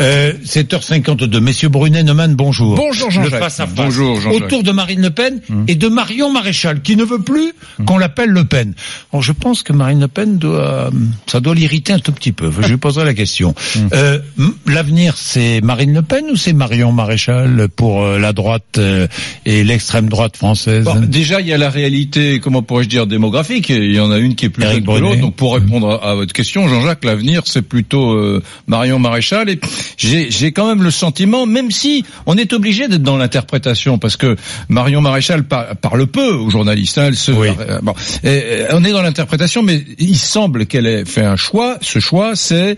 Euh, 7h52. Messieurs Brunet, Neumann, bonjour. Bonjour Jean-Jacques. Le face à face. Bonjour Jean-Jacques. Autour de Marine Le Pen Hum. et de Marion Maréchal, qui ne veut plus qu'on l'appelle Le Pen. Alors, je pense que Marine Le Pen doit, ça doit l'irriter un tout petit peu. Je lui poserai la question. Hum. Euh, L'avenir, c'est Marine Le Pen ou c'est Marion Maréchal pour euh, la droite euh, et l'extrême droite française? Bon, déjà, il y a la réalité, comment pourrais-je dire, démographique. Il y en a une qui est plus que l'autre. Brunet. Donc, pour répondre à, à votre question, Jean-Jacques, l'avenir, c'est plutôt euh, Marion Maréchal. Et j'ai quand même le sentiment, même si on est obligé d'être dans l'interprétation, parce que Marion Maréchal par- parle peu aux journalistes. hein, elle se, Oui. euh, bon, Et, euh, on est dans l'interprétation, mais il semble qu'elle ait fait un choix. Ce choix, c'est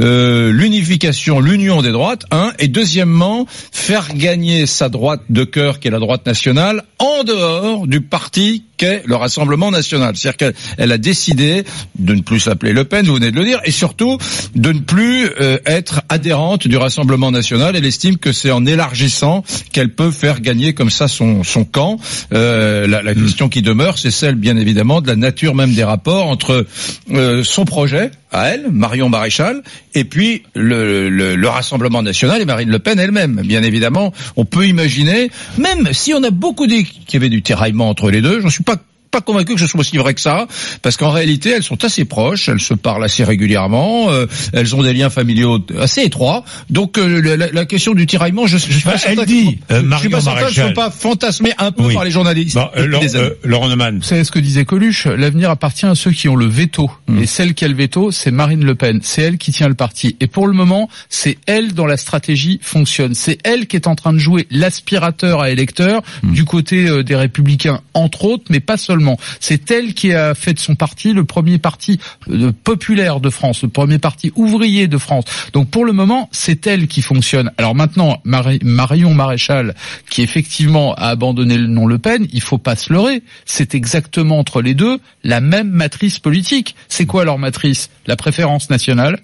euh, l'unification, l'union des droites, un, et deuxièmement, faire gagner sa droite de cœur, qui est la droite nationale, en dehors du parti qu'est le Rassemblement national. C'est-à-dire qu'elle elle a décidé de ne plus s'appeler Le Pen, vous venez de le dire, et surtout de ne plus euh, être adhérente du Rassemblement national. Elle estime que c'est en élargissant qu'elle peut faire gagner comme ça son, son camp. Euh, la, la question qui demeure, c'est celle, bien évidemment, de la nature même des rapports entre euh, son projet à elle, Marion Maréchal, et puis le, le, le Rassemblement national et Marine Le Pen elle-même. Bien évidemment, on peut imaginer, même si on a beaucoup dit qu'il y avait du tiraillement entre les deux, j'en suis pas pas convaincu que ce soit aussi vrai que ça, parce qu'en réalité, elles sont assez proches, elles se parlent assez régulièrement, euh, elles ont des liens familiaux assez étroits. Donc euh, la, la- question du tiraillement, je, je suis Bah, pas certain elle que- dit, euh, je suis pas certain que ce Maréchal. soit pas fantasmé un peu Oui. par les journalistes. Bon, euh, Laurent, euh, Laurent Neumann. Vous savez ce que disait Coluche? L'avenir appartient à ceux qui ont le veto. Et celle qui a le veto, c'est Marine Le Pen. C'est elle qui tient le parti. Et pour le moment, c'est elle dont la stratégie fonctionne. C'est elle qui est en train de jouer l'aspirateur à électeurs du côté euh, des républicains, entre autres, mais pas seulement. C'est elle qui a fait de son parti le premier parti euh, populaire de France, le premier parti ouvrier de France. Donc pour le moment, c'est elle qui fonctionne. Alors maintenant, Mari- Marion Maréchal, qui effectivement a abandonné le nom Le Pen, il faut pas se leurrer. C'est exactement entre les deux la même matrice politique. C'est quoi leur matrice? La préférence nationale?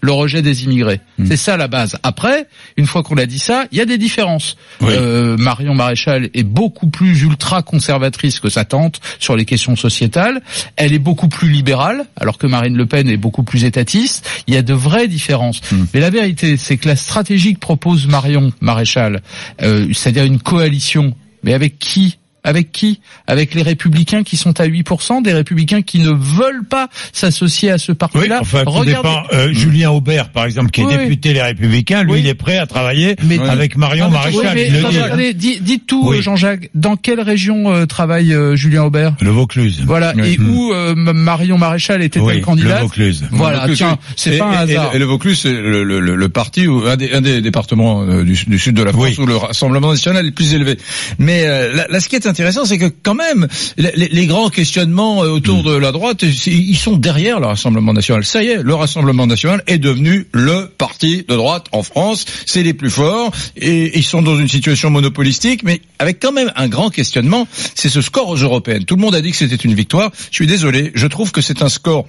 Le rejet des immigrés. C'est ça la base. Après, une fois qu'on a dit ça, il y a des différences. Oui. Euh, Marion Maréchal est beaucoup plus ultra conservatrice que sa tante sur les questions sociétales. Elle est beaucoup plus libérale, alors que Marine Le Pen est beaucoup plus étatiste. Il y a de vraies différences. Mais la vérité, c'est que la stratégie que propose Marion Maréchal, euh, c'est-à-dire une coalition, mais avec qui avec qui? Avec les républicains qui sont à 8%, des républicains qui ne veulent pas s'associer à ce Oui, parti-là. enfin, tout Regardez- dépend. Euh, Julien Aubert, par exemple, qui est Oui, oui. député Les Républicains, lui, Oui. il est prêt à travailler Mais- avec Marion Ah, mais- Maréchal. oui, mais il dit. dites tout, Oui. euh, Jean-Jacques. Dans quelle région euh, travaille euh, Julien Aubert? Le Vaucluse. Voilà. Oui. Et où euh, M- Marion Maréchal était-elle Oui, le candidate? Vaucluse. Voilà. Le Vaucluse, Tiens, oui. c'est Et- pas un hasard. Et, le Vaucluse, c'est le, le, le, le parti ou un des, un des départements euh, du, du sud de la France Oui. où le Rassemblement national est le plus élevé. Mais euh, là, là, ce qui est intéressant, c'est que quand même, les, grands questionnements euh, autour de la droite, ils sont derrière le Rassemblement national. Ça y est, le Rassemblement national est devenu le parti de droite en France. C'est les plus forts et ils sont dans une situation monopolistique, mais avec quand même un grand questionnement. C'est ce score aux européennes. Tout le monde a dit que c'était une victoire. Je suis désolé. Je trouve que c'est un score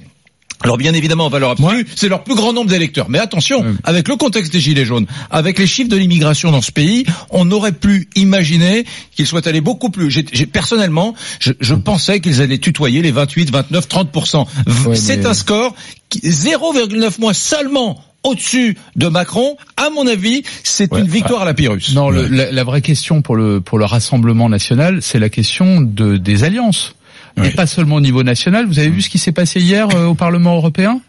alors bien évidemment, en valeur absolue, c'est leur plus grand nombre d'électeurs. Mais attention, avec le contexte des Gilets jaunes, avec les chiffres de l'immigration dans ce pays, on aurait pu imaginer qu'ils soient allés beaucoup plus. Personnellement, je, je pensais qu'ils allaient tutoyer les 28, 29, 30 Ouais, C'est mais- un score qui 0,9 mois seulement au-dessus de Macron. À mon avis, c'est Ouais. une victoire à la Pyrrhus. Non, le- la, la vraie question pour le pour le Rassemblement national, c'est la question de des alliances. Oui. Et pas seulement au niveau national. Vous avez vu ce qui s'est passé hier euh, au Parlement européen?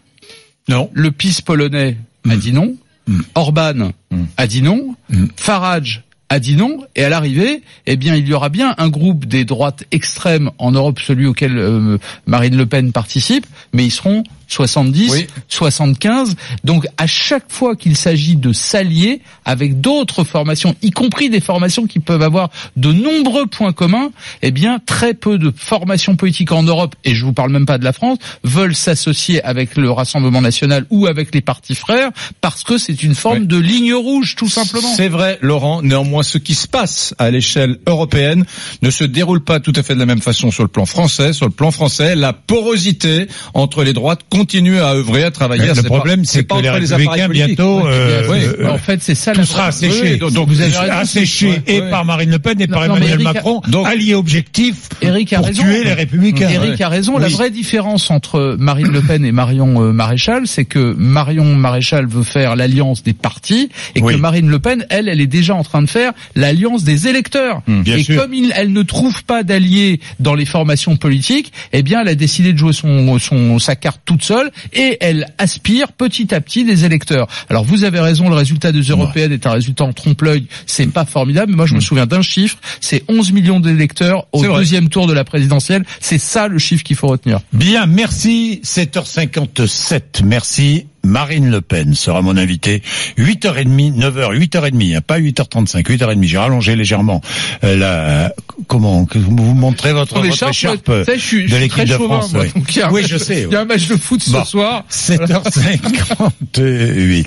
Non. Le PIS polonais a dit non. Mm. Orban Mm. a dit non. Mm. Farage a dit non. Et à l'arrivée, eh bien, il y aura bien un groupe des droites extrêmes en Europe, celui auquel euh, Marine Le Pen participe, mais ils seront 70, Oui. 75. Donc, à chaque fois qu'il s'agit de s'allier avec d'autres formations, y compris des formations qui peuvent avoir de nombreux points communs, eh bien, très peu de formations politiques en Europe, et je vous parle même pas de la France, veulent s'associer avec le Rassemblement national ou avec les partis frères parce que c'est une forme de ligne rouge, tout simplement. C'est vrai, Laurent. Néanmoins, ce qui se passe à l'échelle européenne ne se déroule pas tout à fait de la même façon sur le plan français. Sur le plan français, la porosité entre les droites continuer à œuvrer, à travailler. Le problème, c'est que les républicains, bientôt, euh, Oui. euh, en fait, c'est ça tout sera asséché. Oui, donc, vous avez asséché et par Marine Le Pen et par Non, Emmanuel a- Macron, donc- allié objectif Eric a pour raison. tuer les républicains. Eric a raison. La vraie différence entre Marine Le Pen et Marion euh, Maréchal, c'est que Marion Maréchal veut faire l'alliance des partis et que Marine Le Pen, elle, elle est déjà en train de faire l'alliance des électeurs. bien et sûr. comme il- elle ne trouve pas d'alliés dans les formations politiques, eh bien, elle a décidé de jouer son, son sa carte toute seule et elle aspire petit à petit des électeurs. Alors vous avez raison, le résultat des européennes est un résultat en trompe-l'œil. C'est pas formidable, mais moi je me souviens d'un chiffre, c'est 11 millions d'électeurs au deuxième tour de la présidentielle. C'est ça le chiffre qu'il faut retenir. Bien, merci. 7h57. Merci. Marine Le Pen sera mon invité. 8h30, 9h, 8h30, hein, pas 8h35, 8h30. J'ai rallongé légèrement euh, la, comment, que vous montrez votre, votre écharpe, écharpe je suis- de l'équipe de chauvin, France. moi, oui. donc Oui, match- je sais. Il y a un match de foot ce Bon. soir. 7h58.